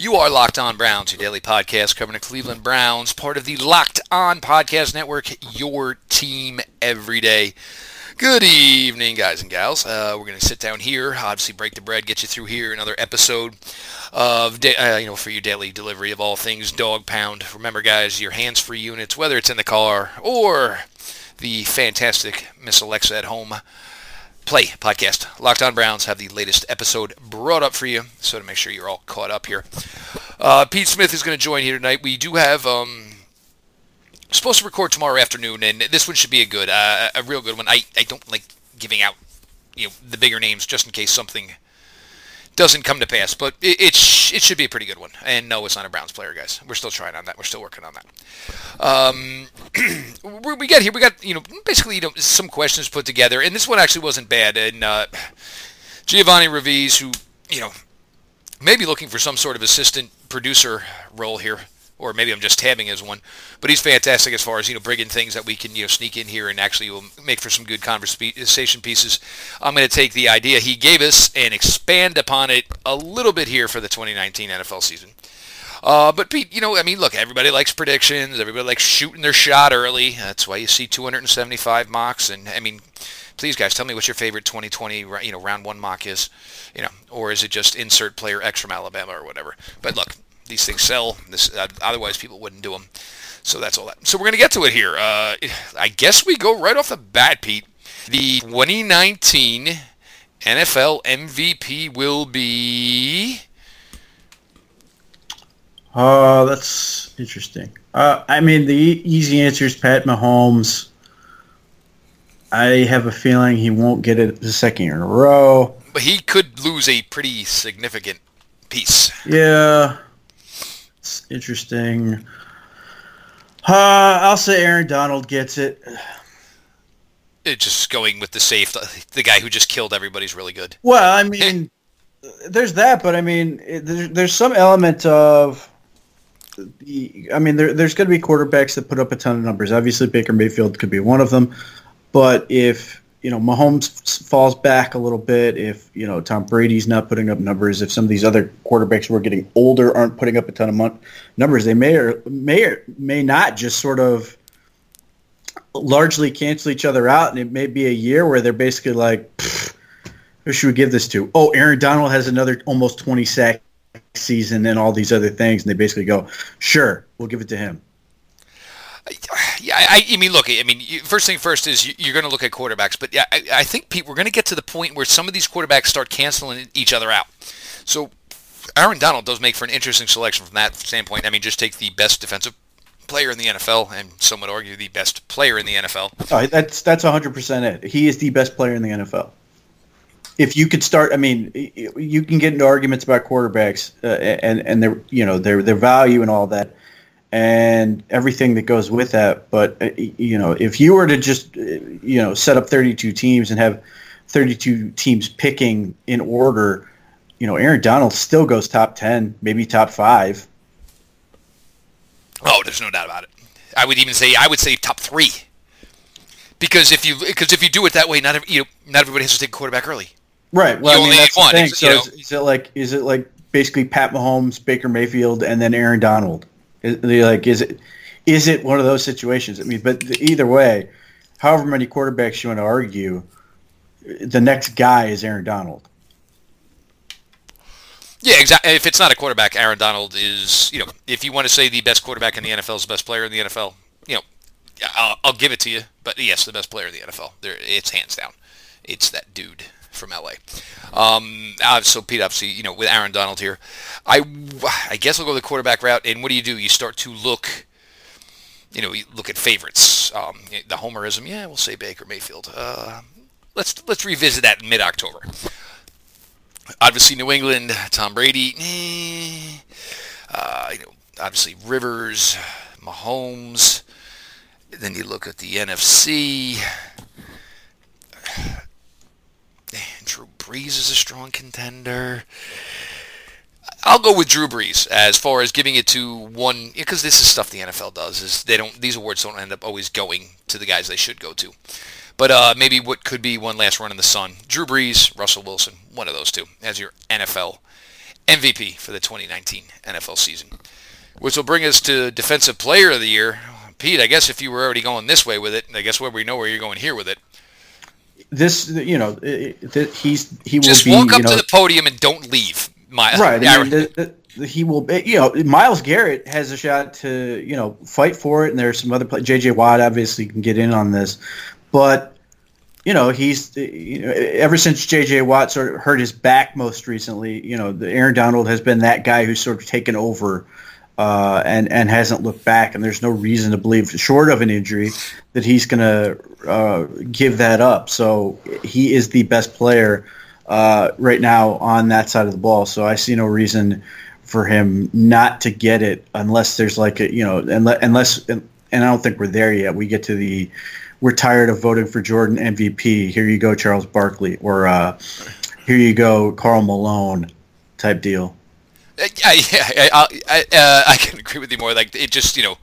You are Locked On Browns, your daily podcast covering the Cleveland Browns, part of the Locked On Podcast Network, your team every day. Good evening, guys and gals. Uh, we're going to sit down here, obviously break the bread, get you through here another episode of, da- uh, you know, for your daily delivery of all things dog pound. Remember, guys, your hands-free units, whether it's in the car or the fantastic Miss Alexa at home, Play podcast. Locked On Browns have the latest episode brought up for you, so to make sure you're all caught up here. Uh, Pete Smith is going to join here tonight. We do have um, supposed to record tomorrow afternoon, and this one should be a good, uh, a real good one. I, I don't like giving out you know the bigger names just in case something doesn't come to pass, but it it, sh- it should be a pretty good one. And no, it's not a Browns player, guys. We're still trying on that. We're still working on that. Um, we got here. We got you know basically you know some questions put together, and this one actually wasn't bad. And uh, Giovanni Revis, who you know may be looking for some sort of assistant producer role here or maybe I'm just tabbing as one. But he's fantastic as far as you know bringing things that we can you know sneak in here and actually will make for some good conversation pieces. I'm going to take the idea he gave us and expand upon it a little bit here for the 2019 NFL season. Uh, but Pete, you know, I mean, look, everybody likes predictions. Everybody likes shooting their shot early. That's why you see 275 mocks. And I mean, please, guys, tell me what your favorite 2020, you know, round one mock is. You know, or is it just insert player X from Alabama or whatever? But look, these things sell. This, uh, otherwise, people wouldn't do them. So that's all that. So we're going to get to it here. Uh, I guess we go right off the bat, Pete. The 2019 NFL MVP will be. Oh, that's interesting. Uh, I mean, the easy answer is Pat Mahomes. I have a feeling he won't get it the second year in a row. But he could lose a pretty significant piece. Yeah, interesting. Uh, I'll say Aaron Donald gets it. It just going with the safe, the, guy who just killed everybody's really good. Well, I mean, there's that, but I mean, it, there, there's some element of. The, I mean, there, there's going to be quarterbacks that put up a ton of numbers. Obviously, Baker Mayfield could be one of them. But if you know Mahomes falls back a little bit, if you know Tom Brady's not putting up numbers, if some of these other quarterbacks who are getting older aren't putting up a ton of mon- numbers, they may or may or may not just sort of largely cancel each other out, and it may be a year where they're basically like, who should we give this to? Oh, Aaron Donald has another almost 20 sack season and all these other things, and they basically go, sure, we'll give it to him. Yeah, I, I mean, look, I mean, first thing first is you're going to look at quarterbacks, but yeah, I, I think Pete, we're going to get to the point where some of these quarterbacks start canceling each other out. So Aaron Donald does make for an interesting selection from that standpoint. I mean, just take the best defensive player in the NFL, and some would argue the best player in the NFL. That's that's 100 percent it. He is the best player in the NFL. If you could start, I mean, you can get into arguments about quarterbacks uh, and and their you know their their value and all that, and everything that goes with that. But uh, you know, if you were to just uh, you know set up 32 teams and have 32 teams picking in order, you know, Aaron Donald still goes top 10, maybe top five. Oh, there's no doubt about it. I would even say I would say top three. Because if you because if you do it that way, not every, you know, not everybody has to take a quarterback early. Right. Well, You I mean, only that's one, the thing. So is, is it like is it like basically Pat Mahomes, Baker Mayfield, and then Aaron Donald? Is, like is it is it one of those situations? I mean, but either way, however many quarterbacks you want to argue, the next guy is Aaron Donald. Yeah, exactly. If it's not a quarterback, Aaron Donald is, you know, if you want to say the best quarterback in the NFL is the best player in the NFL, you know, I'll, I'll give it to you. But yes, the best player in the NFL. There, it's hands down. It's that dude from LA. Um, uh, so Pete, obviously, you know, with Aaron Donald here, I, I guess I'll go the quarterback route. And what do you do? You start to look, you know, you look at favorites. Um, the homerism, yeah, we'll say Baker Mayfield. Uh, let's let's revisit that in mid-October. Obviously, New England, Tom Brady. Eh, uh, you know, obviously Rivers, Mahomes. Then you look at the NFC. Eh, Drew Brees is a strong contender. I'll go with Drew Brees as far as giving it to one because this is stuff the NFL does. Is they don't these awards don't end up always going to the guys they should go to. But uh, maybe what could be one last run in the sun. Drew Brees, Russell Wilson, one of those two as your NFL MVP for the 2019 NFL season, which will bring us to Defensive Player of the Year. Pete, I guess if you were already going this way with it, I guess where we know where you're going here with it. This, you know, he's he will Just be. walk up you know, to the podium and don't leave. Myles, right. I mean, the, the, he will. You know, Myles Garrett has a shot to you know fight for it, and there's some other play. J.J. Watt obviously can get in on this, but you know he's uh, you know ever since J.J. Watt sort of hurt his back most recently. You know, the Aaron Donald has been that guy who's sort of taken over. Uh, and and hasn't looked back, and there's no reason to believe, short of an injury, that he's going to uh, give that up. So he is the best player uh, right now on that side of the ball. So I see no reason for him not to get it unless there's like a you know unless and I don't think we're there yet. We get to the we're tired of voting for Jordan MVP. Here you go, Charles Barkley, or uh, here you go, Karl Malone, type deal. Yeah, I, I, uh, I can agree with you more. Like it just, you know,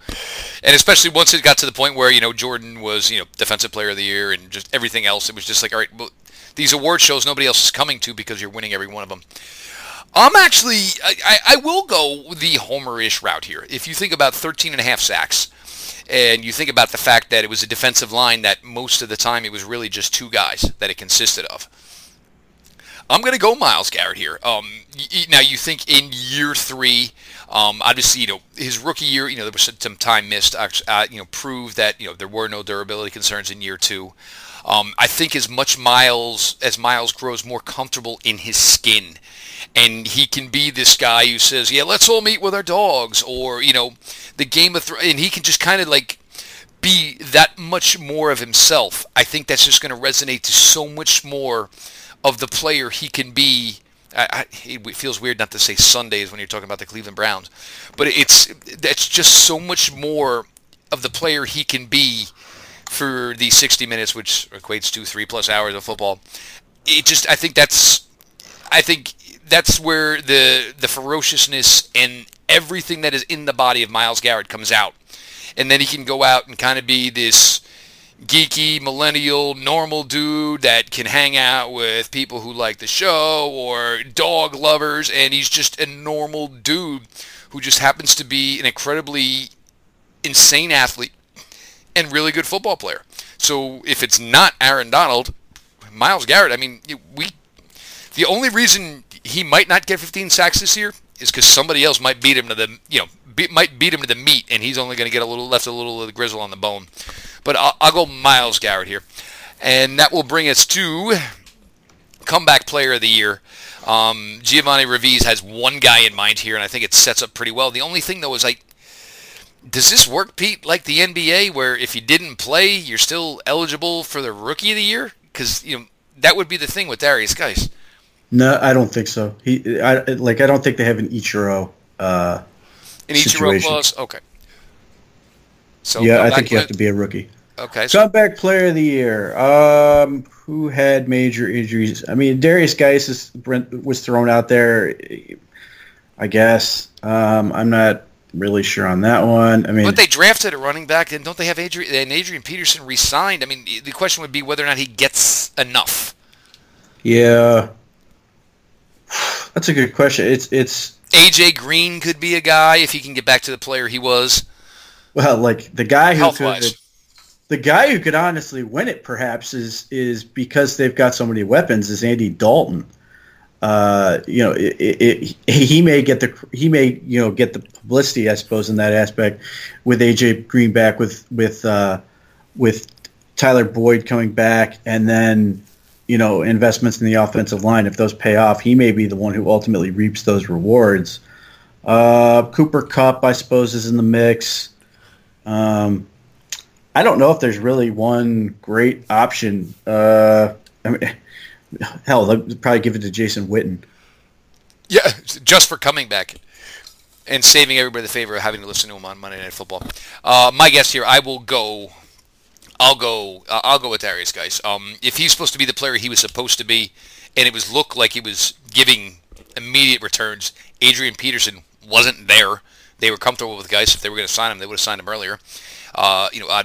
and especially once it got to the point where you know Jordan was, you know, defensive player of the year and just everything else, it was just like, all right, well, these award shows nobody else is coming to because you're winning every one of them. I'm actually, I, I will go the Homer-ish route here. If you think about 13 and a half sacks, and you think about the fact that it was a defensive line that most of the time it was really just two guys that it consisted of. I'm going to go Myles Garrett here. Um, now you think in year three, um, obviously you know his rookie year, you know there was some time missed. Uh, you know proved that you know there were no durability concerns in year two. Um, I think as much Myles as Myles grows more comfortable in his skin, and he can be this guy who says, "Yeah, let's all meet with our dogs," or you know, the Game of Thrones, and he can just kind of like be that much more of himself. I think that's just going to resonate to so much more of the player he can be. I, I, it feels weird not to say Sundays when you're talking about the Cleveland Browns, but it's it's just so much more of the player he can be for the 60 minutes, which equates to three plus hours of football. It just, I think that's, I think that's where the the ferociousness and everything that is in the body of Myles Garrett comes out, and then he can go out and kind of be this geeky millennial normal dude that can hang out with people who like the show or dog lovers and he's just a normal dude who just happens to be an incredibly insane athlete and really good football player. So if it's not Aaron Donald, Myles Garrett, I mean, we the only reason he might not get 15 sacks this year is because somebody else might beat him to the you know might beat him to the meat, and he's only going to get a little left a little of the grizzle on the bone. But I'll, I'll go Myles Garrett here, and that will bring us to comeback player of the year. Um, Giovanni Revis has one guy in mind here, and I think it sets up pretty well. The only thing though is like does this work, Pete, like the NBA, where if you didn't play, you're still eligible for the Rookie of the Year? Because you know that would be the thing with Derrius Guice. No, I don't think so. He, I like, I don't think they have an Ichiro. Uh, an Ichiro clause, okay. So yeah, I think you have to be a rookie. Okay. So. Comeback player of the year. Um, who had major injuries? I mean, Derrius Guice is, was thrown out there. I guess. Um, I'm not really sure on that one. I mean, but they drafted a running back, and don't they have Adrian? And Adrian Peterson resigned. I mean, the question would be whether or not he gets enough. Yeah, that's a good question. It's it's AJ Green could be a guy if he can get back to the player he was. Well, like the guy who could, the, the guy who could honestly win it, perhaps, is is because they've got so many weapons. Is Andy Dalton? Uh, you know, it, it, it, he may get the he may you know get the publicity, I suppose, in that aspect with AJ Green back with with uh, with Tyler Boyd coming back, and then you know investments in the offensive line. If those pay off, he may be the one who ultimately reaps those rewards. Uh, Cooper Kupp, I suppose, is in the mix. Um, I don't know if there's really one great option. Uh, I mean, hell, they'll probably give it to Jason Witten. Yeah, just for coming back and saving everybody the favor of having to listen to him on Monday Night Football. Uh, my guess here, I will go. I'll go. Uh, I'll go with Derrius Guice. Um, if he's supposed to be the player he was supposed to be, and it was looked like he was giving immediate returns, Adrian Peterson wasn't there. They were comfortable with Guice. If they were going to sign him, they would have signed him earlier. Uh, you know, I,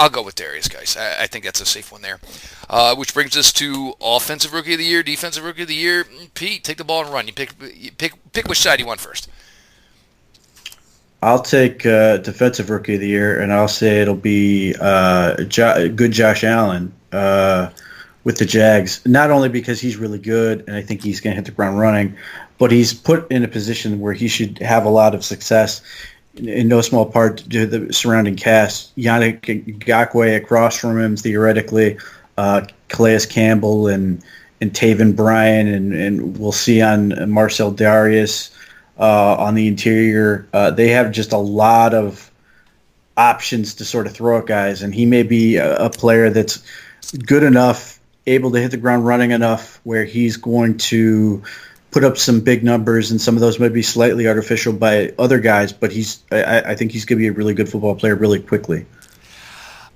will go with Darius, guys. I, I, think that's a safe one there. Uh, which brings us to offensive rookie of the year, defensive rookie of the year. Pete, take the ball and run. You pick, you pick, pick which side you want first. I'll take uh, defensive rookie of the year, and I'll say it'll be uh, jo- good Josh Allen uh, with the Jags. Not only because he's really good, and I think he's going to hit the ground running, but he's put in a position where he should have a lot of success. In, no small part to the surrounding cast, Yannick Ngakoue across from him theoretically, uh, Calais Campbell and and Taven Bryan, and, and we'll see on Marcell Dareus uh, on the interior. Uh, they have just a lot of options to sort of throw at guys, and he may be a, a, player that's good enough, able to hit the ground running enough, where he's going to put up some big numbers, and some of those might be slightly artificial by other guys, but he's I, I think he's going to be a really good football player really quickly.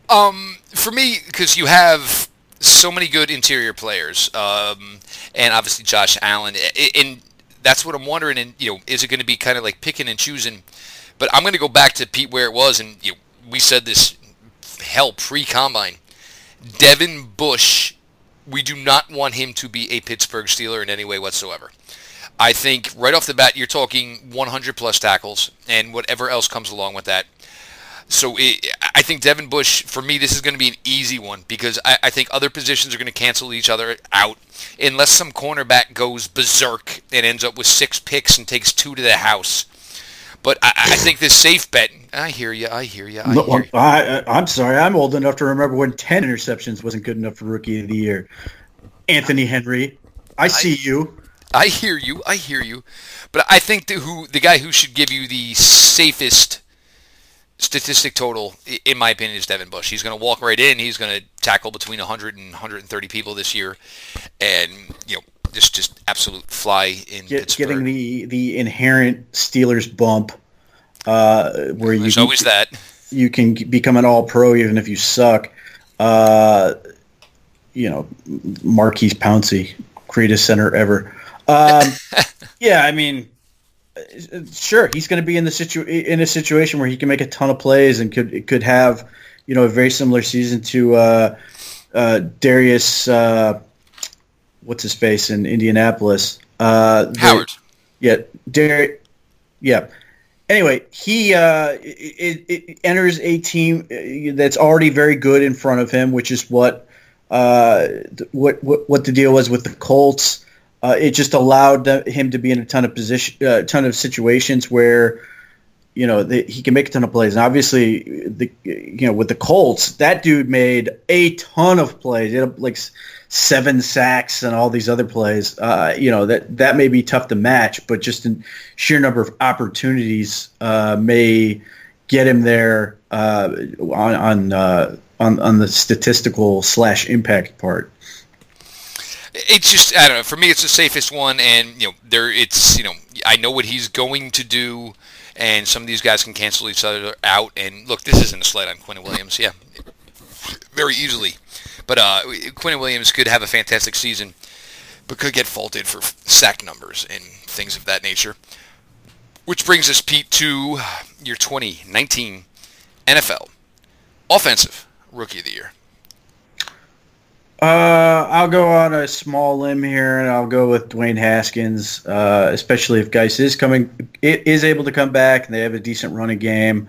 Um, for me, because you have so many good interior players, um, and obviously Josh Allen, and that's what I'm wondering. And you know, is it going to be kind of like picking and choosing? But I'm going to go back to Pete where it was, and you know, we said this hell pre combine. Devin Bush, we do not want him to be a Pittsburgh Steeler in any way whatsoever. I think right off the bat, you're talking 100 plus tackles and whatever else comes along with that. So it, I think Devin Bush, for me, this is going to be an easy one because I, I think other positions are going to cancel each other out unless some cornerback goes berserk and ends up with six picks and takes two to the house. But I, I think this safe bet. I hear you. I hear you. I hear you. I, I'm sorry. I'm old enough to remember when ten interceptions wasn't good enough for rookie of the year. Anthony Henry, I see you. I hear you. I hear you. But I think the who the guy who should give you the safest statistic total, in my opinion, is Devin Bush. He's going to walk right in. He's going to tackle between 100 and 130 people this year, and you know, just just absolute fly in Get, Pittsburgh. Getting the the inherent Steelers bump, uh, where you there's can, always that you can become an All Pro even if you suck. Uh, you know, Maurkice Pouncey, greatest center ever. Um, yeah, I mean sure he's going to be in the situ in a situation where he can make a ton of plays and could could have you know a very similar season to uh, uh, Darius uh, what's his face in Indianapolis. Uh, Howard. Yeah Darius yeah. Anyway he uh, it, it enters a team uh, that's already very good in front of him which is what uh, what what, what the deal was with the Colts uh, it just allowed him to be in a ton of position, a uh, ton of situations where, you know, the, he can make a ton of plays. And obviously, the you know with the Colts, that dude made a ton of plays. He had like seven sacks and all these other plays. Uh, you know that that may be tough to match, but just in sheer number of opportunities uh, may get him there uh, on on, uh, on on the statistical slash impact part it's just I don't know. For me, it's the safest one, and you know, there it's you know I know what he's going to do, and some of these guys can cancel each other out. And look, this isn't a slight on Quinnen Williams, yeah, very easily, but uh, Quinnen Williams could have a fantastic season, but could get faulted for sack numbers and things of that nature. Which brings us, Pete, to your 2019 NFL Offensive Rookie of the Year. Uh, I'll go on a small limb here, and I'll go with Dwayne Haskins, uh, especially if Guice is coming, is able to come back, and they have a decent running game.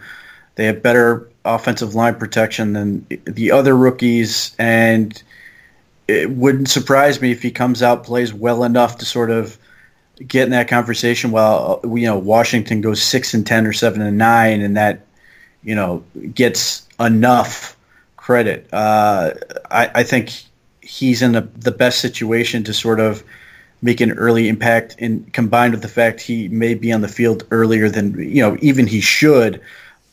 They have better offensive line protection than the other rookies, and it wouldn't surprise me if he comes out, plays well enough to sort of get in that conversation. While you know Washington goes six and ten or seven and nine, and that you know gets enough credit. Uh, I, I think he's in the, the best situation to sort of make an early impact and combined with the fact he may be on the field earlier than you know even he should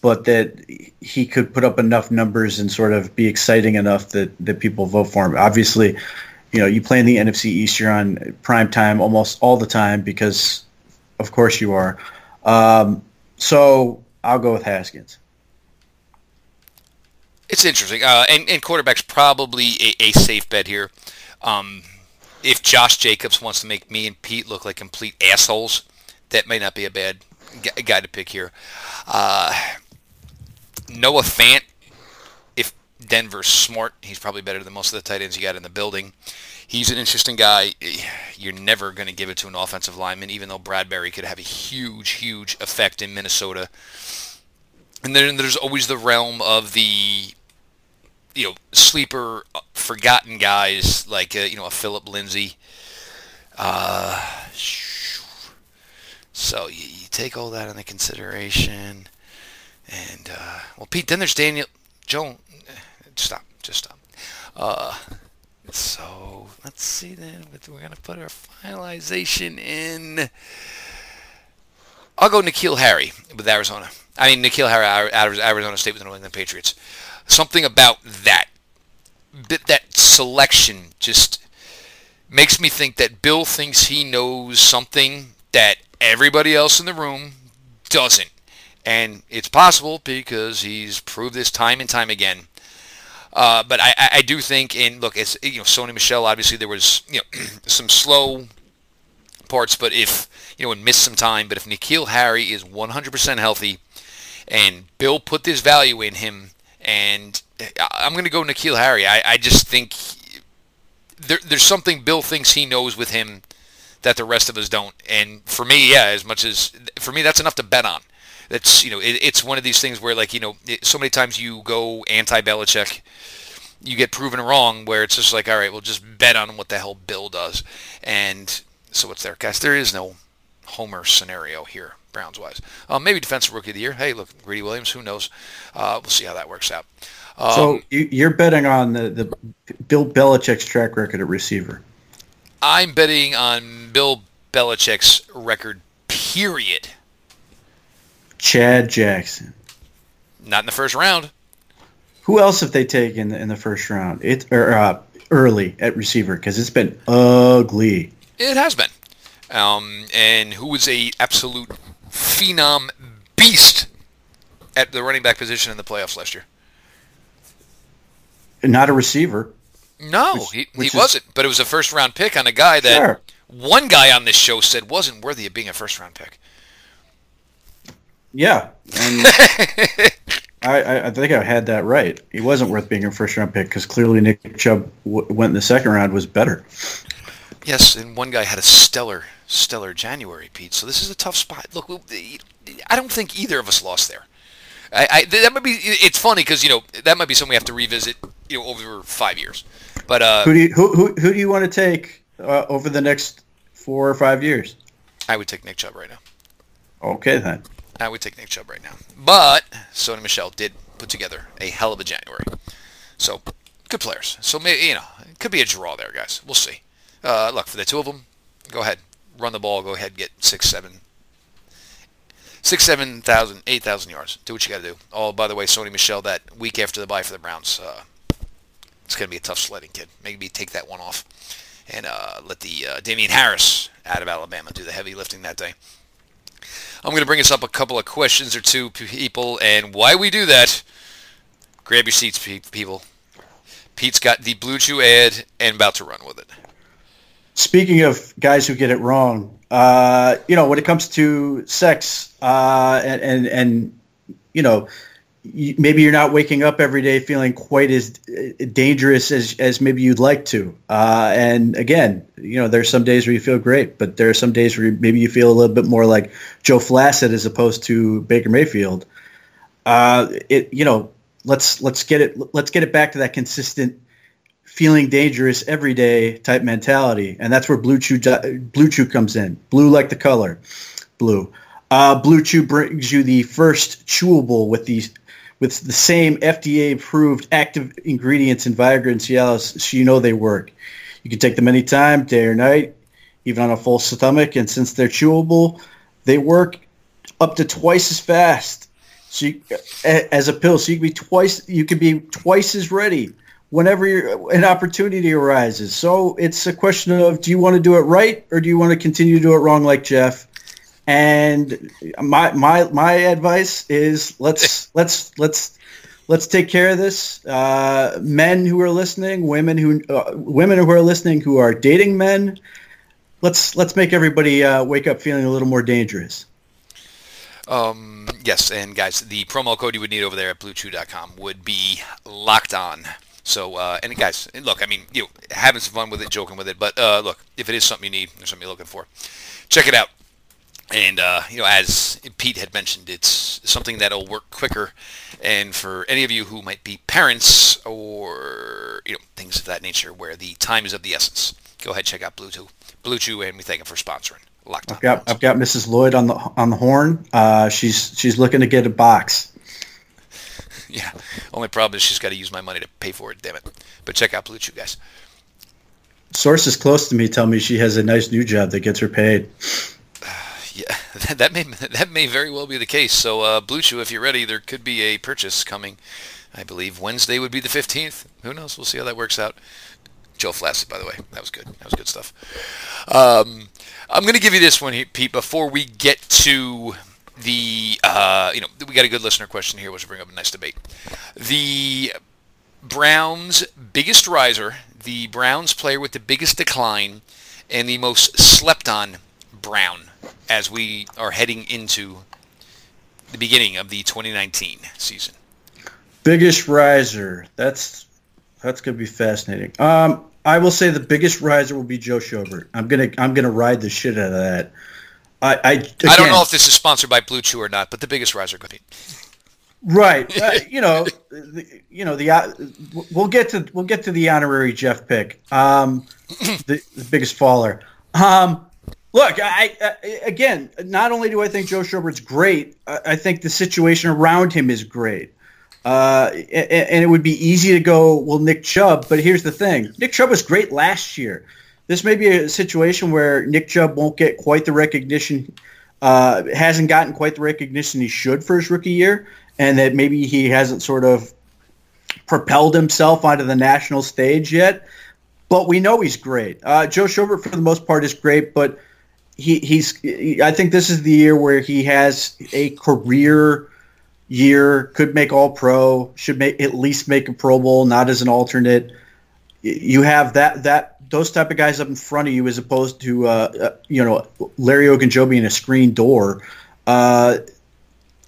but that he could put up enough numbers and sort of be exciting enough that, that people vote for him. Obviously you know you play in the nfc east you're on prime time almost all the time because of course you are. Um, so i'll go with haskins it's interesting, uh, and and quarterback's probably a, a safe bet here. Um, if Josh Jacobs wants to make me and Pete look like complete assholes, that may not be a bad guy to pick here. Uh, Noah Fant if Denver's smart. He's probably better than most of the tight ends you got in the building. He's an interesting guy. You're never going to give it to an offensive lineman, even though Bradbury could have a huge, huge effect in Minnesota. And then there's always the realm of the, you know, sleeper, uh, forgotten guys like, uh, you know, a Phillip Lindsay. Uh, so you, you, take all that into consideration. And, uh, well, Pete, then there's Daniel. Joe, stop. Just stop. Uh, so let's see then. We're going to put our finalization in. I'll go N'Keal Harry with Arizona. I mean, N'Keal Harry, Arizona State with the New England Patriots. Something about that, that selection just makes me think that Bill thinks he knows something that everybody else in the room doesn't. And it's possible because he's proved this time and time again. Uh, but I, I do think, and look, it's you know, Sony Michel. Obviously, there was you know some slow parts, but if you know, and missed some time. But if N'Keal Harry is 100% healthy, and Bill put this value in him, and uh, I'm going to go N'Keal Harry. I, I just think there, there's something Bill thinks he knows with him that the rest of us don't. And for me, yeah, as much as for me, that's enough to bet on. That's you know, it, it's one of these things where like you know, it, so many times you go anti Belichick, you get proven wrong. Where it's just like, all right, we'll just bet on what the hell Bill does. And so what's there, guys. There is no homer scenario here. Browns wise. Um, maybe defensive rookie of the year. Hey, look, Greedy Williams. Who knows? Uh, we'll see how that works out. Um, so you, are betting on the, the Bill Belichick's track record at receiver. I'm betting on Bill Belichick's record. Period. Chad Jackson. Not in the first round. Who else have they taken in the in the first round? It or uh, early at receiver because it's been ugly. It has been. Um, and who was a absolute phenom beast at the running back position in the playoffs last year? Not a receiver. No, which, he, which he is, wasn't. But it was a first round pick on a guy that sure. one guy on this show said wasn't worthy of being a first round pick. Yeah, and I, I think I had that right. He wasn't worth being a first round pick because clearly Nick Chubb w- went in the second round was better. Yes, and one guy had a stellar, stellar January, Pete. So this is a tough spot. Look, I don't think either of us lost there. I, I that might be. It's funny because you know that might be something we have to revisit. You know, over five years. But uh, who do you who, who, who do you want to take uh, over the next four or five years? I would take Nick Chubb right now. Okay then. I would take Nick Chubb right now. But Sony Michel did put together a hell of a January. So good players. So maybe you know it could be a draw there, guys. We'll see. Uh, look for the two of them. Go ahead, run the ball. Go ahead, get six, seven, six, seven thousand, eight thousand yards. Do what you got to do. Oh, by the way, Sony Michel, that week after the bye for the Browns, uh, it's going to be a tough sledding, kid. Maybe take that one off and uh, let the uh, Damien Harris out of Alabama do the heavy lifting that day. I'm going to bring us up a couple of questions or two, people, and why we do that, grab your seats, people. Pete's got the Blue Chew ad and about to run with it. Speaking of guys who get it wrong, uh, you know, when it comes to sex uh, and, and, and, you know, maybe you're not waking up every day feeling quite as uh, dangerous as, as maybe you'd like to. Uh, and again, you know, there's some days where you feel great, but there are some days where maybe you feel a little bit more like Joe Flacid as opposed to Baker Mayfield. Uh, it, you know, let's let's get it let's get it back to that consistent feeling dangerous every day type mentality, and that's where Blue Chew Blue Chew comes in. Blue like the color, blue. Uh, Blue Chew brings you the first chewable with the with the same FDA approved active ingredients in Viagra and Cialis, so you know they work. You can take them anytime, day or night, even on a full stomach, and since they're chewable, they work up to twice as fast. So you, as a pill, so you can be twice you can be twice as ready whenever an opportunity arises. So it's a question of do you want to do it right or do you want to continue to do it wrong like Jeff? And my my my advice is let's let's let's let's take care of this. Uh, men who are listening, women who uh, women who are listening who are dating men, let's let's make everybody uh, wake up feeling a little more dangerous. Um, yes, and guys, the promo code you would need over there at BlueChew.com would be locked on. So, uh, and guys, look, I mean, you know, having some fun with it, joking with it, but uh, look, if it is something you need or something you're looking for, check it out. And uh, you know, as Pete had mentioned, it's something that'll work quicker. And for any of you who might be parents or you know things of that nature, where the time is of the essence, go ahead check out Blue Chew, Blue Chew, and we thank them for sponsoring. Locked I've got I've got Mrs. Lloyd on the on the horn. Uh, she's she's looking to get a box. yeah. Only problem is she's got to use my money to pay for it. Damn it. But check out Blue Chew, guys. Sources close to me tell me she has a nice new job that gets her paid. yeah, that may that may very well be the case. So, uh, Blue Chew, if you're ready, there could be a purchase coming. I believe Wednesday would be the 15th. Who knows? We'll see how that works out. Joe Flaccid, by the way. That was good. That was good stuff. Um, I'm going to give you this one, Pete, before we get to the, uh, you know, we got a good listener question here, which will bring up a nice debate. The Browns' biggest riser, the Browns player with the biggest decline, and the most slept on Brown as we are heading into the beginning of the 2019 season. Biggest riser. That's that's going to be fascinating. Um, I will say the biggest riser will be Joe Schobert. I'm gonna I'm gonna ride the shit out of that. I I, again, I don't know if this is sponsored by Blue Chew or not, but the biggest riser could be. Right. Uh, you know, the, you know the uh, we'll get to we'll get to the honorary Jeff pick. Um, the, the biggest faller. Um, look, I, I, again, not only do I think Joe Schobert's great, I, I think the situation around him is great. Uh, and, and, it would be easy to go, well, Nick Chubb, but here's the thing. Nick Chubb was great last year. This may be a situation where Nick Chubb won't get quite the recognition, uh, hasn't gotten quite the recognition he should for his rookie year, and that maybe he hasn't sort of propelled himself onto the national stage yet. But we know he's great. Uh, Joe Schobert, for the most part, is great, but he, he's. I think this is the year where he has a career year, could make all pro, should make at least make a Pro Bowl, not as an alternate. You have that that those type of guys up in front of you as opposed to uh, uh, you know Larry Ogunjobi in a screen door, uh,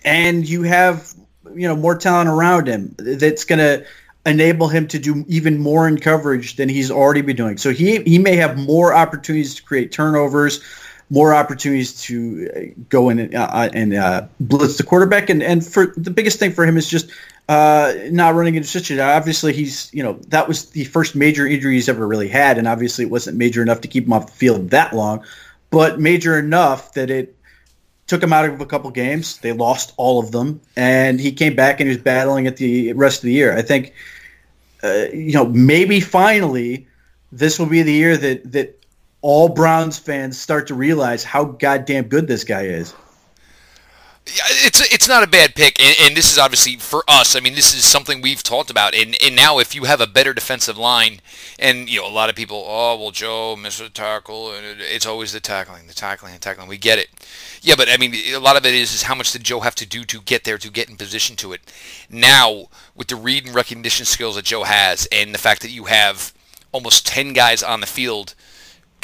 and you have you know more talent around him that's going to enable him to do even more in coverage than he's already been doing. So he he may have more opportunities to create turnovers more opportunities to uh, go in and, uh, and uh, blitz the quarterback. And, and for the biggest thing for him is just uh, not running into such a. Obviously, he's you know that was the first major injury he's ever really had, and obviously it wasn't major enough to keep him off the field that long, but major enough that it took him out of a couple games. They lost all of them, and he came back and he was battling at the rest of the year. I think, uh, you know, maybe finally this will be the year that that all Browns fans start to realize how goddamn good this guy is. It's it's not a bad pick, and, and, this is obviously for us. I mean, this is something we've talked about, and and now if you have a better defensive line, and you know a lot of people, oh well, Joe a tackle, and it's always the tackling, the tackling, the tackling. We get it, yeah, but I mean, a lot of it is is how much did Joe have to do to get there, to get in position to it. Now with the read and recognition skills that Joe has, and the fact that you have almost ten guys on the field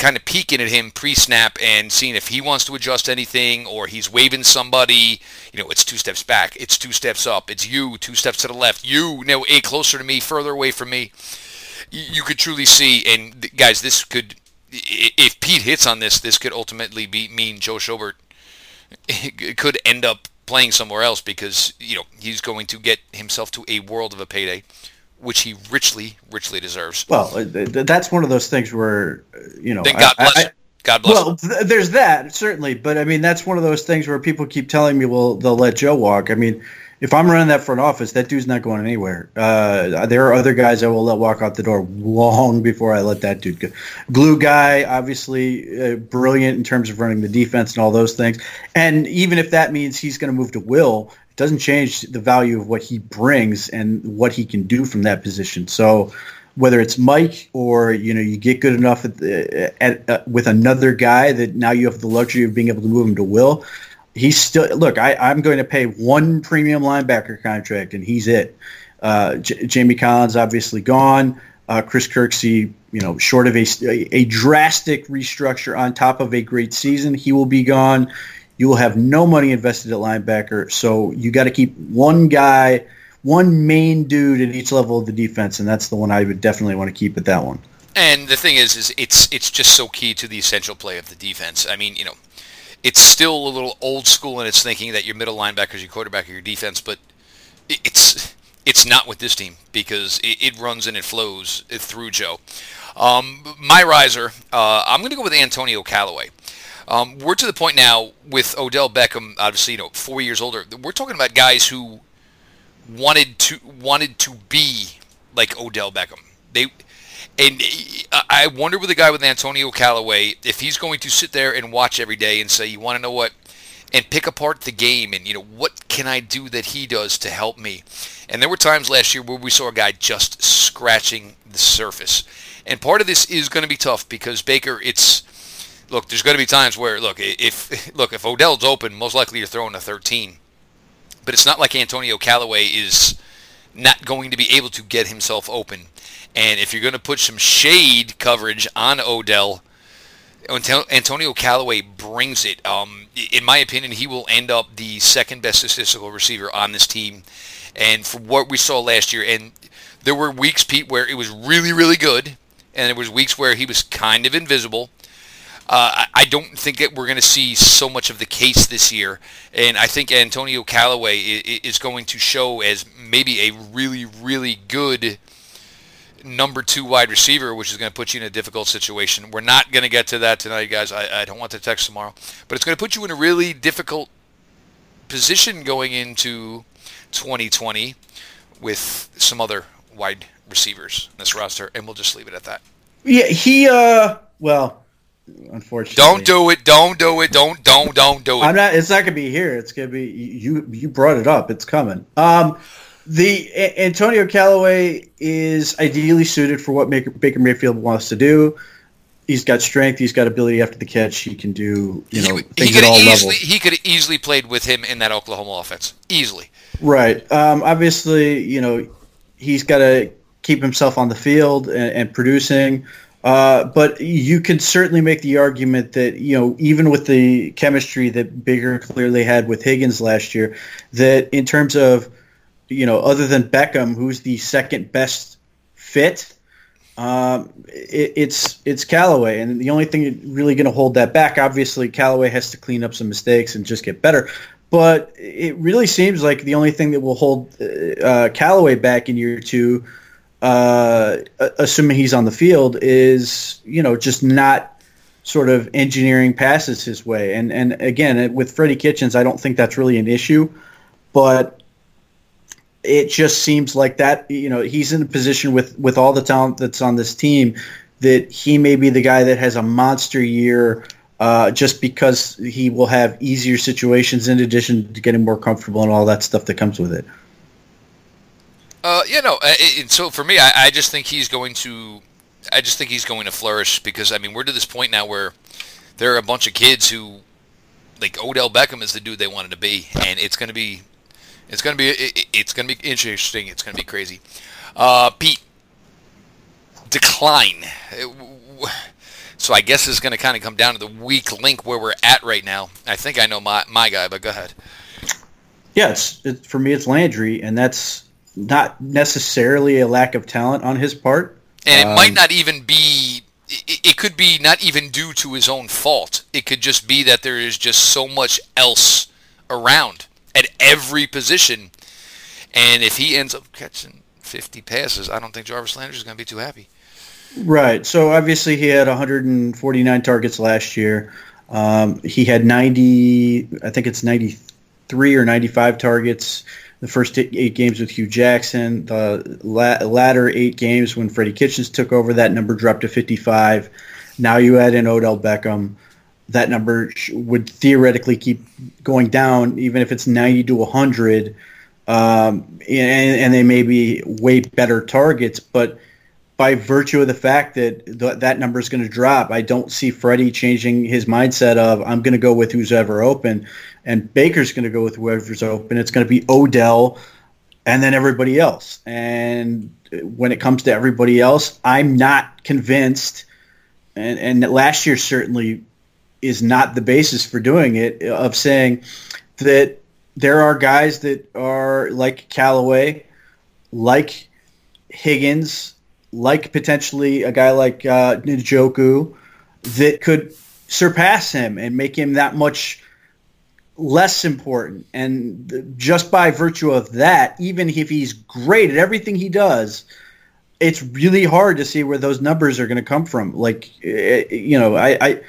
kind of peeking at him pre-snap and seeing if he wants to adjust anything or he's waving somebody. You know, it's two steps back, it's two steps up, it's you two steps to the left, you, now a closer to me, further away from me. You could truly see, and guys, this could, if Pete hits on this, this could ultimately be mean Joe Schobert could end up playing somewhere else because you know he's going to get himself to a world of a payday which he richly, richly deserves. Well, that's one of those things where, you know, then God bless. I, I, God bless. Well, th- there's that certainly, but I mean, that's one of those things where people keep telling me, well, they'll let Joe walk. I mean, if I'm running that front office, that dude's not going anywhere. Uh, there are other guys I will let walk out the door long before I let that dude go. Glue guy, obviously uh, brilliant in terms of running the defense and all those things. And even if that means he's going to move to Will, it doesn't change the value of what he brings and what he can do from that position. So whether it's Mike or you know you get good enough at, the, at uh, with another guy that now you have the luxury of being able to move him to Will. He's still look. I, I'm going to pay one premium linebacker contract, and he's it. Uh, J- Jamie Collins obviously gone. Uh, Chris Kirksey, you know, short of a, a drastic restructure on top of a great season, he will be gone you will have no money invested at linebacker. So you got to keep one guy, one main dude at each level of the defense, and that's the one I would definitely want to keep at that one. And the thing is, is it's it's just so key to the essential play of the defense. I mean, you know, it's still a little old school in its thinking that your middle linebacker is your quarterback or your defense, but it's it's not with this team because it, it runs and it flows through Joe. Um, my riser, uh, I'm going to go with Antonio Callaway. Um, we're to the point now with Odell Beckham, obviously, you know, four years older. We're talking about guys who wanted to wanted to be like Odell Beckham. They and I wonder with a guy with Antonio Callaway if he's going to sit there and watch every day and say, "You want to know what?" and pick apart the game and you know what can I do that he does to help me. And there were times last year where we saw a guy just scratching the surface. And part of this is going to be tough because Baker, it's look, there's going to be times where look, if look, if Odell's open, most likely you're throwing a 13. But it's not like Antonio Callaway is not going to be able to get himself open. And if you're going to put some shade coverage on Odell, Antonio Callaway brings it. Um, in my opinion, he will end up the second best statistical receiver on this team. And from what we saw last year, and there were weeks, Pete, where it was really, really good, and there was weeks where he was kind of invisible. Uh, I don't think that we're going to see so much of the case this year, and I think Antonio Callaway is going to show as maybe a really, really good number two wide receiver, which is going to put you in a difficult situation. We're not going to get to that tonight, guys. I, I don't want to text tomorrow, but it's going to put you in a really difficult position going into 2020 with some other wide receivers in this roster, and we'll just leave it at that. Yeah, he. uh Well, unfortunately, don't do it. Don't do it. Don't don't don't do it. I'm not. It's not gonna be here. It's gonna be you. You brought it up. It's coming. Um, the a- Antonio Callaway is ideally suited for what Baker Mayfield wants to do. He's got strength. He's got ability after the catch. He can do you know he, things he at all easily, levels. He could have easily played with him in that Oklahoma offense. Easily. Right. Um, obviously, you know he's got to keep himself on the field and, and producing. Uh, but you can certainly make the argument that you know even with the chemistry that Baker clearly had with Higgins last year, that in terms of you know other than Beckham, who's the second best fit, um, it, it's it's Callaway, and the only thing really going to hold that back, obviously, Callaway has to clean up some mistakes and just get better. But it really seems like the only thing that will hold uh, Callaway back in year two uh, assuming he's on the field, is you know just not sort of engineering passes his way. And and again, with Freddie Kitchens, I don't think that's really an issue, but it just seems like that you know he's in a position with with all the talent that's on this team that he may be the guy that has a monster year. Uh, just because he will have easier situations in addition to getting more comfortable and all that stuff that comes with it. Uh, you know, it, so for me, I, I just think he's going to, I just think he's going to flourish because I mean we're to this point now where there are a bunch of kids who, like Odell Beckham is the dude they wanted to be, and it's going to be, it's going to be, it, it's going to be interesting. It's going to be crazy. Uh, Pete, decline. So I guess it's going to kind of come down to the weak link where we're at right now. I think I know my my guy, but go ahead. Yeah, it's, it, for me it's Landry, and that's not necessarily a lack of talent on his part. And it um, might not even be. It, it could be not even due to his own fault. It could just be that there is just so much else around at every position, and if he ends up catching 50 passes, I don't think Jarvis Landry is going to be too happy. Right. So obviously he had 149 targets last year. Um, he had 90, I think it's 93 or 95 targets the first eight games with Hue Jackson. The la- latter eight games when Freddie Kitchens took over, that number dropped to 55. Now you add in Odell Beckham. That number would theoretically keep going down, even if it's 90 to 100. Um, and, and they may be way better targets, but – by virtue of the fact that th- that number is going to drop, I don't see Freddie changing his mindset of I'm going to go with who's ever open, and Baker's going to go with whoever's open. It's going to be Odell, and then everybody else. And when it comes to everybody else, I'm not convinced. And and last year certainly is not the basis for doing it. Of saying that there are guys that are like Callaway, like Higgins, like potentially a guy like uh, Njoku that could surpass him and make him that much less important. And just by virtue of that, even if he's great at everything he does, it's really hard to see where those numbers are going to come from. Like, eh, you know, I, I,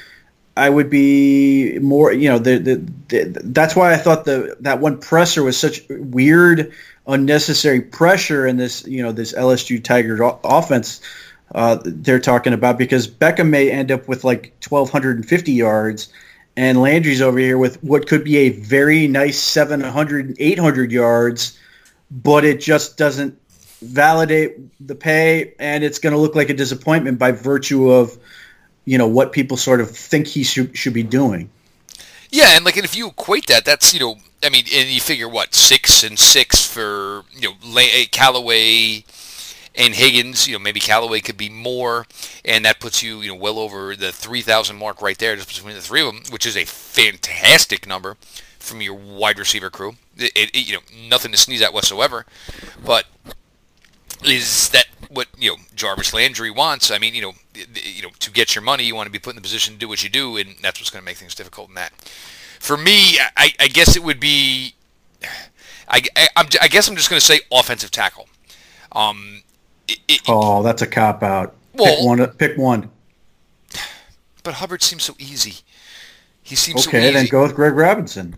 I would be more, you know, the, the, the, that's why I thought the that one presser was such weird, unnecessary pressure in this, you know, this LSU Tiger offense uh, they're talking about because Beckham may end up with like 1,250 yards and Landry's over here with what could be a very nice 700, 800 yards, but it just doesn't validate the pay, and it's going to look like a disappointment by virtue of, you know, what people sort of think he should, should be doing. Yeah, and like, and if you equate that, that's you know, I mean, and you figure what six and six for you know eh, Callaway and Higgins, you know, maybe Callaway could be more, and that puts you, you know, well over the 3,000 mark right there, just between the three of them, which is a fantastic number from your wide receiver crew. It, it, you know, nothing to sneeze at whatsoever, but is that what you know Jarvis Landry wants? I mean, you know, you know, to get your money, you want to be put in the position to do what you do, and that's what's going to make things difficult in that. For me, I, I guess it would be. I, I, I guess I'm just going to say offensive tackle. Um, it, oh, that's a cop out. Well, pick one. Pick one. But Hubbard seems so easy. He seems okay. So then go with Greg Robinson.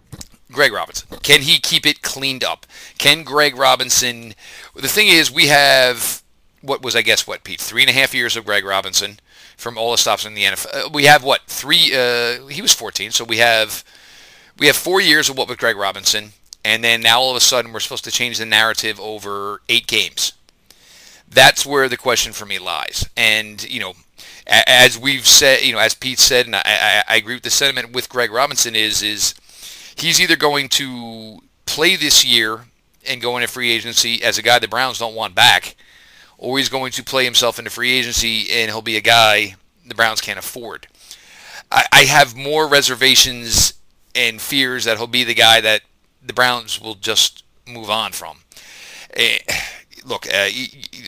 Greg Robinson. Can he keep it cleaned up? Can Greg Robinson? The thing is, we have what was I guess what Pete three and a half years of Greg Robinson from all the stops in the NFL. Uh, we have what three? Uh, he was 14, so we have we have four years of what with Greg Robinson, and then now all of a sudden we're supposed to change the narrative over eight games that's where the question for me lies. And you know, as we've said, you know, as Pete said, and I, I, I agree with the sentiment with Greg Robinson is is he's either going to play this year and go into free agency as a guy the Browns don't want back, or he's going to play himself into free agency and he'll be a guy the Browns can't afford. I, I have more reservations and fears that he'll be the guy that the Browns will just move on from. Eh, look, uh,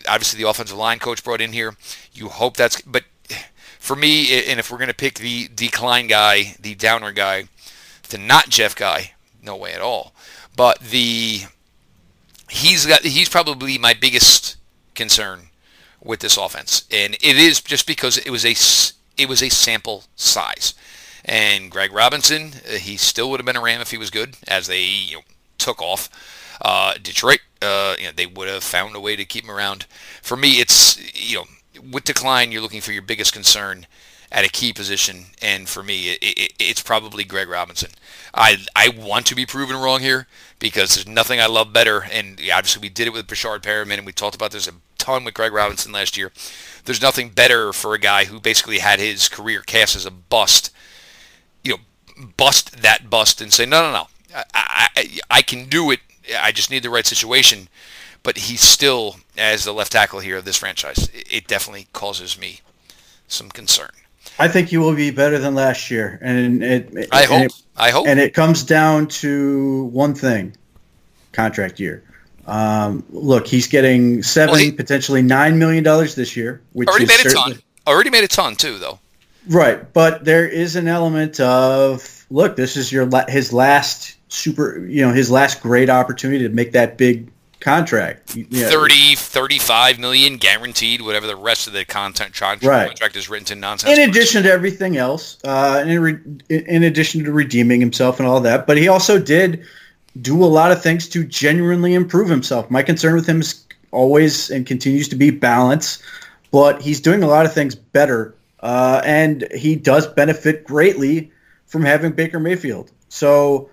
obviously the offensive line coach brought in here. You hope that's, but for me, and if we're going to pick the decline guy, the downer guy, the not Jeff guy, no way at all. But the he's got he's probably my biggest concern with this offense, and it is just because it was a it was a sample size. And Greg Robinson, uh, he still would have been a Ram if he was good, as they you know, took off. Uh, Detroit, uh, you know, they would have found a way to keep him around. For me, it's you know, with decline, you're looking for your biggest concern at a key position, and for me, it, it, it's probably Greg Robinson. I I want to be proven wrong here because there's nothing I love better, and obviously we did it with Breshad Perriman, and we talked about this a ton with Greg Robinson last year. There's nothing better for a guy who basically had his career cast as a bust, you know, bust that bust and say, no, no, no, I, I, I can do it I just need the right situation. But he's still, as the left tackle here of this franchise, it definitely causes me some concern. I think he will be better than last year, and it. I hope. It, I hope. And it comes down to one thing: contract year. Um, look, he's getting seven, well, he, potentially nine million dollars this year, which already made a ton. Already made a ton too, though. Right, but there is an element of look. This is your his last super, you know, his last great opportunity to make that big contract. Yeah. 30, 35 million guaranteed, whatever the rest of the content contract, right. contract is written to nonsense. In addition to everything else, uh, in, re- in addition to redeeming himself and all that, but he also did do a lot of things to genuinely improve himself. My concern with him is always and continues to be balance, but he's doing a lot of things better, uh, and he does benefit greatly from having Baker Mayfield. So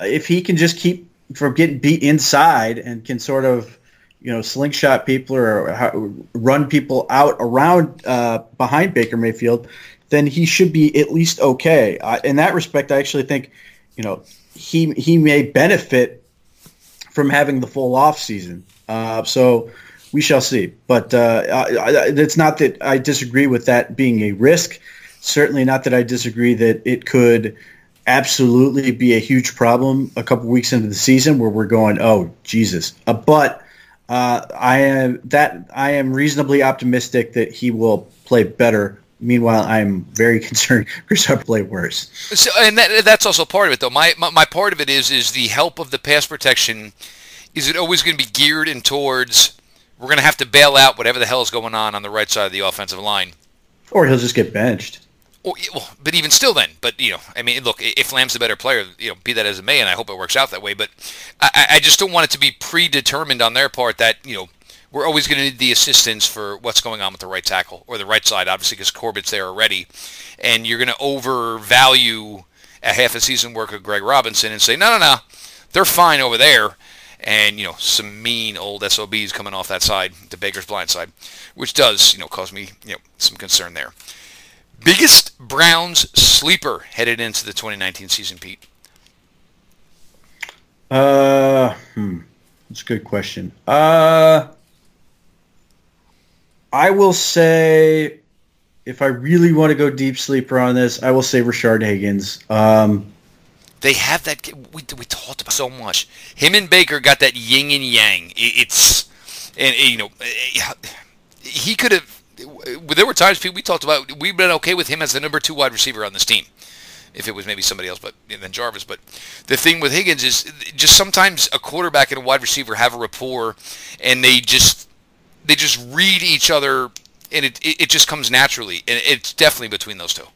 if he can just keep from getting beat inside and can sort of you know slingshot people or run people out around uh, behind Baker Mayfield, then he should be at least okay. Uh, in that respect, I actually think you know he he may benefit from having the full off season. Uh, so we shall see. But uh, I, I, it's not that I disagree with that being a risk certainly not that I disagree that it could absolutely be a huge problem a couple weeks into the season where we're going, oh Jesus. Uh, but uh, I am that I am reasonably optimistic that he will play better. Meanwhile, I'm very concerned Chris Hubbard play worse. So, and that, that's also part of it, though. My, my my part of it is is the help of the pass protection. Is it always going to be geared in towards we're going to have to bail out whatever the hell is going on on the right side of the offensive line, or he'll just get benched. Well, but even still, then, but you know, I mean, look, if Lamm's the better player, you know, be that as it may, and I hope it works out that way. But I, I just don't want it to be predetermined on their part that you know we're always going to need the assistance for what's going on with the right tackle or the right side, obviously, because Corbett's there already, and you're going to overvalue a half a season work of Greg Robinson and say, no, no, no, they're fine over there. And, you know, some mean old SOBs coming off that side, the Baker's blind side, which does, you know, cause me, you know, some concern there. Biggest Browns sleeper headed into the 2019 season, Pete? Uh, hmm. That's a good question. Uh, I will say, if I really want to go deep sleeper on this, I will say Rashard Higgins. Um, they have that. We, we talked about so much. Him and Baker got that yin and yang. It's and you know he could have there were times we talked about we've been okay with him as the number two wide receiver on this team. If it was maybe somebody else, but than Jarvis. But the thing with Higgins is just sometimes a quarterback and a wide receiver have a rapport, and they just they just read each other, and it it just comes naturally, and it's definitely between those two.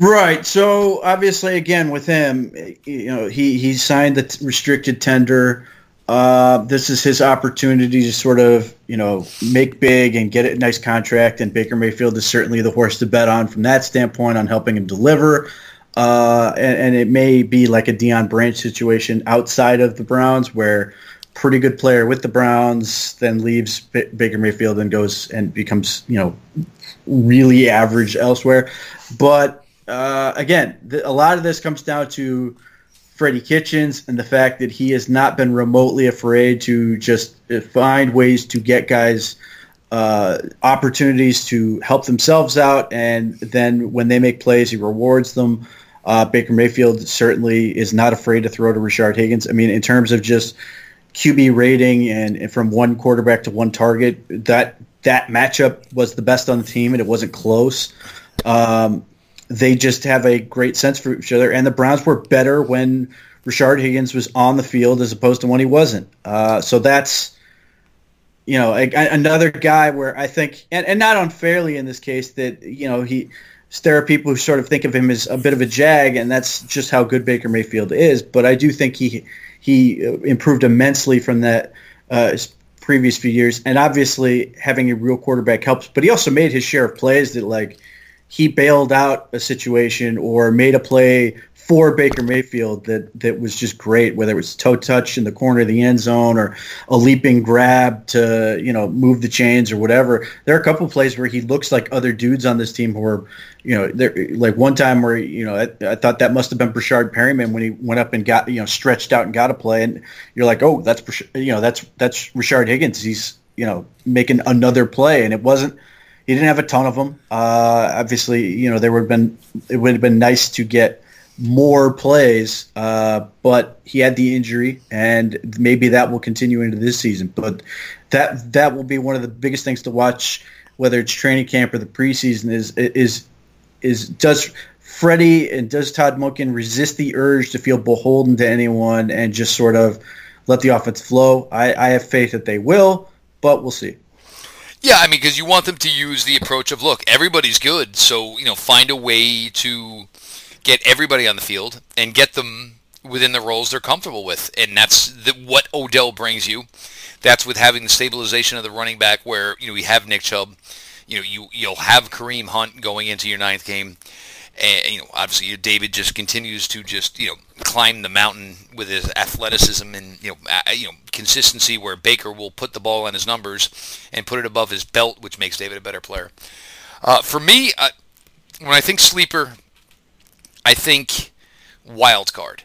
Right. So obviously, again, with him, you know, he he signed the restricted tender. Uh, this is his opportunity to sort of, you know, make big and get a nice contract. And Baker Mayfield is certainly the horse to bet on from that standpoint on helping him deliver. Uh, and, and, it may be like a Deion Branch situation outside of the Browns where pretty good player with the Browns then leaves B- Baker Mayfield and goes and becomes, you know, really average elsewhere. But uh, again, the, a lot of this comes down to Freddie Kitchens and the fact that he has not been remotely afraid to just find ways to get guys uh, opportunities to help themselves out, and then when they make plays, he rewards them. Uh, Baker Mayfield certainly is not afraid to throw to Rashard Higgins. I mean, in terms of just QB rating and, and from one quarterback to one target, that that matchup was the best on the team, and it wasn't close. Um, they just have a great sense for each other. And the Browns were better when Rashard Higgins was on the field as opposed to when he wasn't. Uh, so that's, you know, a, another guy where I think, and, and not unfairly in this case, that, you know, he, there are people who sort of think of him as a bit of a jag, and that's just how good Baker Mayfield is. But I do think he he improved immensely from that uh, previous few years, and obviously having a real quarterback helps. But he also made his share of plays that like he bailed out a situation or made a play for Baker Mayfield that that was just great, whether it was toe touch in the corner of the end zone or a leaping grab to you know move the chains or whatever. There are a couple plays where he looks like other dudes on this team who are you know like one time where you know I, I, thought that must have been Breshad Perriman when he went up and got you know stretched out and got a play, and you're like oh that's you know that's that's Rashard Higgins. He's you know making another play, and it wasn't he didn't have a ton of them. Uh, obviously, you know, there would have been it would have been nice to get more plays, uh, but he had the injury, and maybe that will continue into this season. But that that will be one of the biggest things to watch, whether it's training camp or the preseason. Is is is does Freddie and does Todd Monken resist the urge to feel beholden to anyone and just sort of let the offense flow? I, I have faith that they will, but we'll see. Yeah, I mean, because you want them to use the approach of, look, everybody's good, so you know, find a way to get everybody on the field and get them within the roles they're comfortable with, and that's the, what Odell brings you. That's with having the stabilization of the running back, where you know we have Nick Chubb, you know you you'll have Kareem Hunt going into your ninth game, and you know obviously David just continues to just you know climb the mountain with his athleticism and you know uh, you know consistency where Baker will put the ball on his numbers and put it above his belt, which makes David a better player. Uh, for me, uh, when I think sleeper, I think wild card,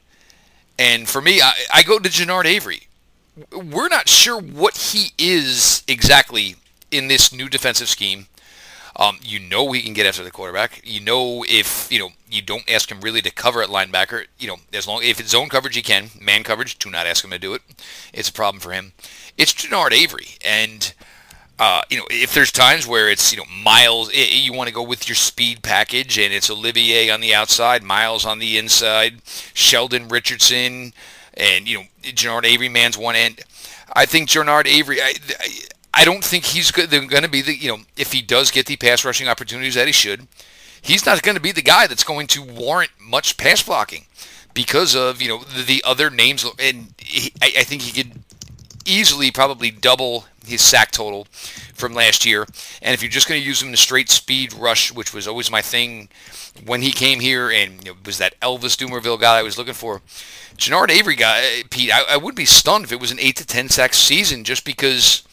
and for me, I, I go to Genard Avery. We're not sure what he is exactly in this new defensive scheme. Um, you know he can get after the quarterback. You know if you know you don't ask him really to cover at linebacker. You know as long if it's zone coverage he can. Man coverage, do not ask him to do it. It's a problem for him. It's Genard Avery, and uh, you know if there's times where it's you know Myles, it, you want to go with your speed package, and it's Olivier on the outside, Myles on the inside, Sheldon Richardson, and you know Genard Avery man's one end. I think Genard Avery. I, I, I don't think he's going to be the, you know, if he does get the pass rushing opportunities that he should, he's not going to be the guy that's going to warrant much pass blocking because of, you know, the, the other names. And he, I, I think he could easily probably double his sack total from last year. And if you're just going to use him in the straight speed rush, which was always my thing when he came here and know, was that Elvis Dumervil guy I was looking for. Genard Avery guy, Pete, I, I would be stunned if it was an 8 to 10 sack season just because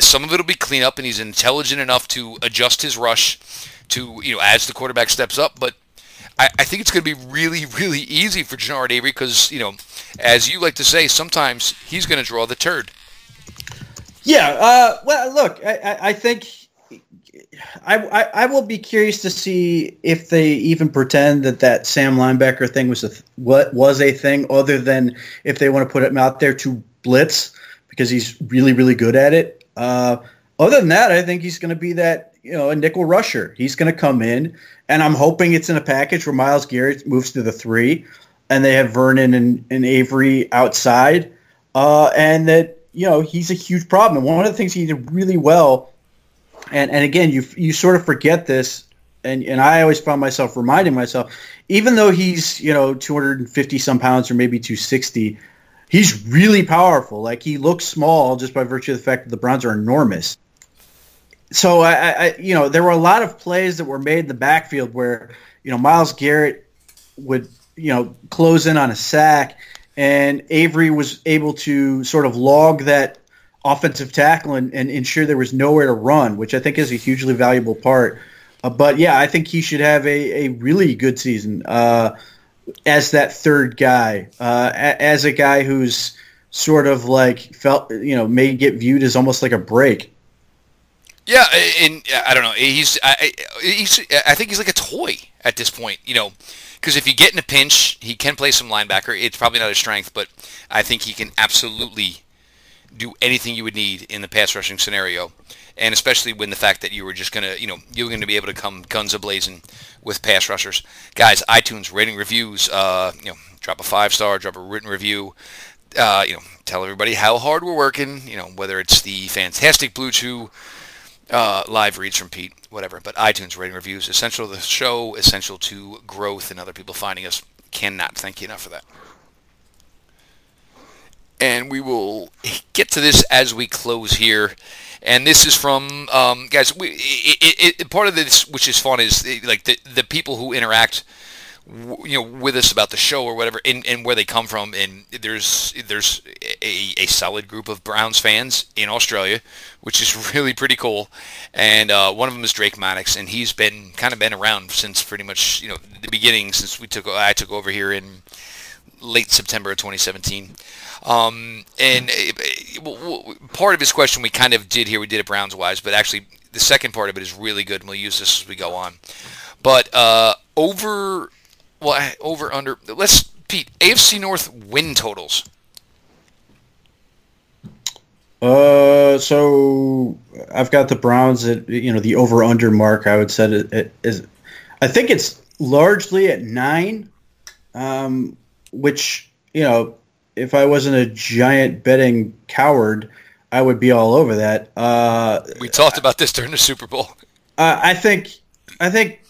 some of it will be cleanup, and he's intelligent enough to adjust his rush to you know as the quarterback steps up. But I, I think it's going to be really, really easy for Genard Avery because you know, as you like to say, sometimes he's going to draw the turd. Yeah. Uh, well, look, I, I think. I, I, I will be curious to see if they even pretend that that Sam linebacker thing was a what was a thing other than if they want to put him out there to blitz because he's really, really good at it. Uh, other than that, I think he's going to be that, you know, a nickel rusher. He's going to come in, and I'm hoping it's in a package where Myles Garrett moves to the three, and they have Vernon and, and Avery outside, uh, and that, you know, he's a huge problem. And one of the things he did really well, and, and again, you, you sort of forget this, and, and I always found myself reminding myself, even though he's, you know, 250 some pounds or maybe 260, he's really powerful. Like he looks small just by virtue of the fact that the Browns are enormous. So I, I, you know, there were a lot of plays that were made in the backfield where you know Myles Garrett would you know close in on a sack, and Avery was able to sort of log that offensive tackle and, and ensure there was nowhere to run, which I think is a hugely valuable part. Uh, but yeah, I think he should have a, a really good season. Uh, as that third guy, uh, as a guy who's sort of like felt, you know, may get viewed as almost like a break. Yeah, and I don't know. He's I, he's I think he's like a toy at this point. You know, because if you get in a pinch, he can play some linebacker. It's probably not his strength, but I think he can absolutely do anything you would need in the pass rushing scenario and especially when the fact that you were just gonna, you know, you were gonna be able to come guns a blazing with pass rushers, guys. iTunes rating reviews, uh, you know, drop a five star, drop a written review. Uh, you know, tell everybody how hard we're working. You know, whether it's the fantastic Blue Chew uh, live reads from Pete, whatever. But iTunes rating reviews essential to the show, essential to growth and other people finding us. Cannot thank you enough for that and we will get to this as we close here. And this is from um, guys. We, it, it, part of this, which is fun, is like the the people who interact, you know, with us about the show or whatever, and, and where they come from. And there's there's a, a solid group of Browns fans in Australia, which is really pretty cool. And uh, one of them is Drake Maddox, and he's been kind of been around since pretty much you know the beginning since we took I took over here in late September of 2017. Um, and uh, part of his question we kind of did here, we did it Browns wise, but actually the second part of it is really good, and we'll use this as we go on. But uh, over, well, over under. Let's Pete AFC North win totals. Uh, so I've got the Browns at you know the over under mark. I would set it, it is. I think it's largely at nine, um, which you know if I wasn't a giant betting coward, I would be all over that. Uh, we talked about this during the Super Bowl. Uh, I think, I think,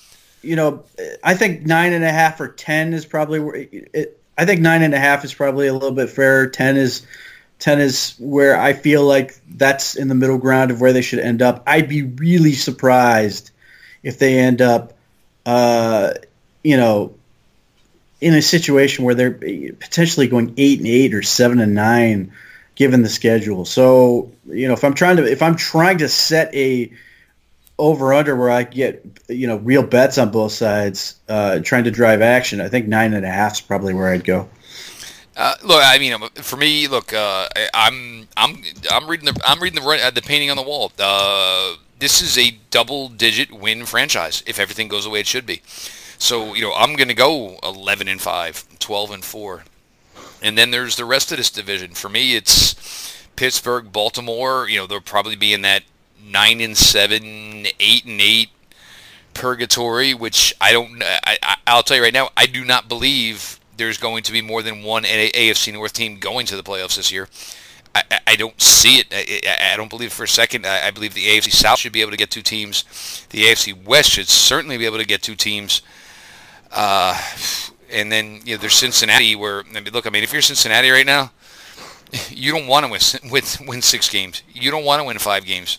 you know, I think nine and a half or ten is probably where. It, I think nine and a half is probably a little bit fairer. Ten is, ten is where I feel like that's in the middle ground of where they should end up. I'd be really surprised if they end up, uh, you know, in a situation where they're potentially going eight and eight or seven and nine, given the schedule. So you know, if I'm trying to if I'm trying to set a over under where I get you know real bets on both sides, uh, trying to drive action, I think nine and a half is probably where I'd go. Uh, look, I mean, for me, look, uh, I'm I'm I'm reading the I'm reading the uh, the painting on the wall. Uh, this is a double-digit win franchise if everything goes the way it should be. So, you know, I'm going to go 11 and 5, 12 and 4. And then there's the rest of this division. For me, it's Pittsburgh, Baltimore, you know, they'll probably be in that 9 and 7, 8 and 8 purgatory, which I don't I, I'll tell you right now, I do not believe there's going to be more than one AFC North team going to the playoffs this year. I, I don't see it. I, I, don't believe for a second. I, I, believe the AFC South should be able to get two teams. The AFC West should certainly be able to get two teams. Uh, and then you know there's Cincinnati where I mean, look. I mean, if you're Cincinnati right now, you don't want to win, win win six games. You don't want to win five games.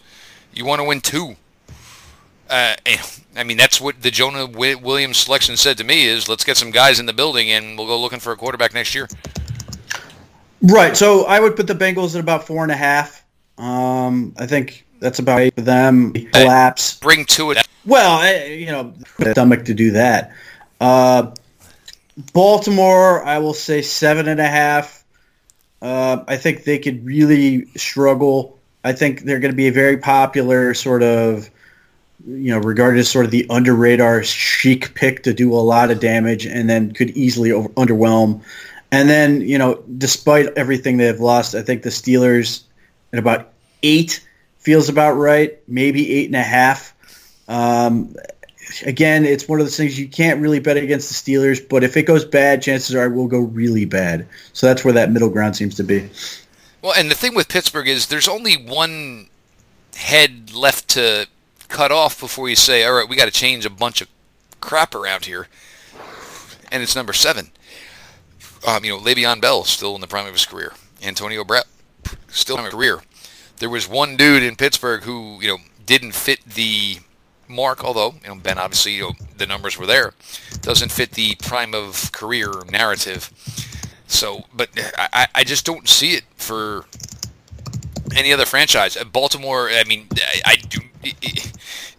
You want to win two. Uh, I mean, that's what the Jonah Williams selection said to me is let's get some guys in the building and we'll go looking for a quarterback next year. Right. So I would put the Bengals at about four and a half. Um, I think that's about eight for them. Collapse. Bring to it. Well, you know, stomach to do that. Uh, Baltimore, I will say seven and a half. Uh, I think they could really struggle. I think they're going to be a very popular sort of, you know, regarded as sort of the under radar chic pick to do a lot of damage and then could easily over, underwhelm. And then, you know, despite everything they've lost, I think the Steelers at about eight feels about right, maybe eight and a half. Um, again, it's one of those things you can't really bet against the Steelers, but if it goes bad, chances are it will go really bad. So that's where that middle ground seems to be. Well, and the thing with Pittsburgh is there's only one head left to cut off before you say, all right, we got to change a bunch of crap around here. And it's number seven. Um, you know, Le'Veon Bell still in the prime of his career. Antonio Brown still in his career. There was one dude in Pittsburgh who, you know, didn't fit the mark, although, you know, Ben obviously, you know, the numbers were there. Doesn't fit the prime of career narrative. So, but I, I just don't see it for any other franchise. Uh, Baltimore, I mean, I, I do,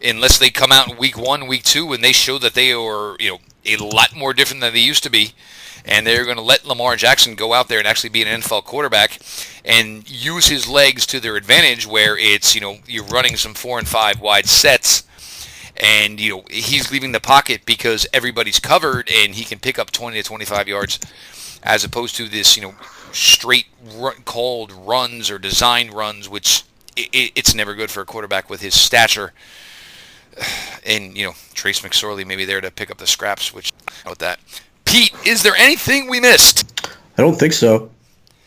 unless they come out in week one, week two, and they show that they are, you know, a lot more different than they used to be and they're going to let Lamar Jackson go out there and actually be an NFL quarterback and use his legs to their advantage where it's, you know, you're running some four and five wide sets and, you know, he's leaving the pocket because everybody's covered and he can pick up 20 to 25 yards as opposed to this, you know, straight run, called runs or design runs, which it, it's never good for a quarterback with his stature. And, you know, Trace McSorley maybe there to pick up the scraps, which, about that. Pete, is there anything we missed? I don't think so.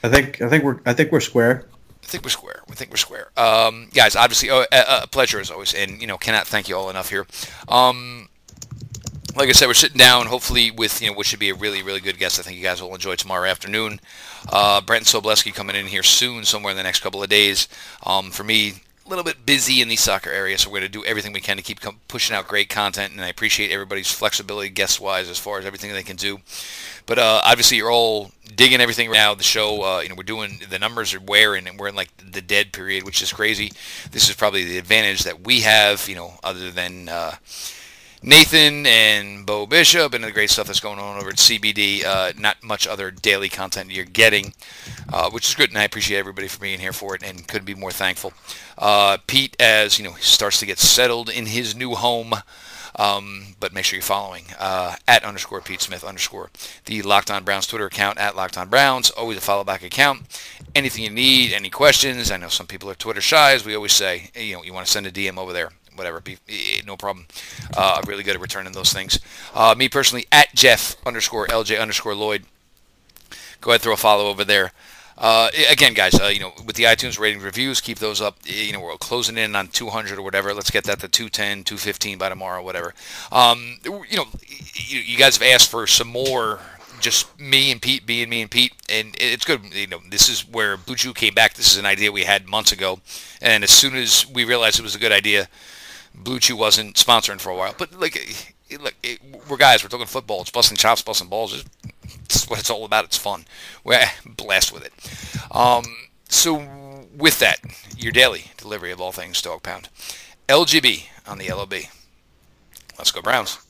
I think I think we're I think we're square. Think we're square. We think we're square. Um, guys, obviously, oh, a, a, pleasure as always, and you know, cannot thank you all enough here. Um, like I said, we're sitting down, hopefully, with you know, what should be a really, really good guest. I think you guys will enjoy tomorrow afternoon. Uh, Brent Sobleski coming in here soon, somewhere in the next couple of days. Um, for me, a little bit busy in the soccer area, so we're going to do everything we can to keep pushing out great content. And I appreciate everybody's flexibility, guest wise, as far as everything they can do. But uh, obviously, you're all digging everything right now. The show, uh, you know, we're doing the numbers are wearing, and we're in like the dead period, which is crazy. This is probably the advantage that we have, you know, other than. Uh, Nathan and Bo Bishop and the great stuff that's going on over at CBD. Uh, not much other daily content you're getting, uh, which is good, and I appreciate everybody for being here for it, and couldn't be more thankful. Uh, Pete, as you know, starts to get settled in his new home. Um, but make sure you're following uh, at underscore Pete Smith underscore the Locked On Browns Twitter account at Locked On Browns. Always a follow back account. Anything you need, any questions. I know some people are Twitter shy, as we always say. You know, you want to send a DM over there whatever, be, no problem. Uh, I'm really good at returning those things. Uh, me personally, at Jeff underscore LJ underscore Lloyd. Go ahead, throw a follow over there. Uh, again, guys, uh, you know, with the iTunes rating reviews, keep those up. You know, we're closing in on 200 or whatever. Let's get that to 210, 215 by tomorrow, whatever. Um, you know, you guys have asked for some more just me and Pete being me and Pete, and it's good. You know, this is where Chew came back. This is an idea we had months ago, and as soon as we realized it was a good idea, Blue Chew wasn't sponsoring for a while, but like, look, we're guys. We're talking football. It's busting chops, busting balls. It's what it's all about. It's fun. We're blessed with it. Um, so with that, your daily delivery of all things dog pound, LGB on the LOB. Let's go Browns.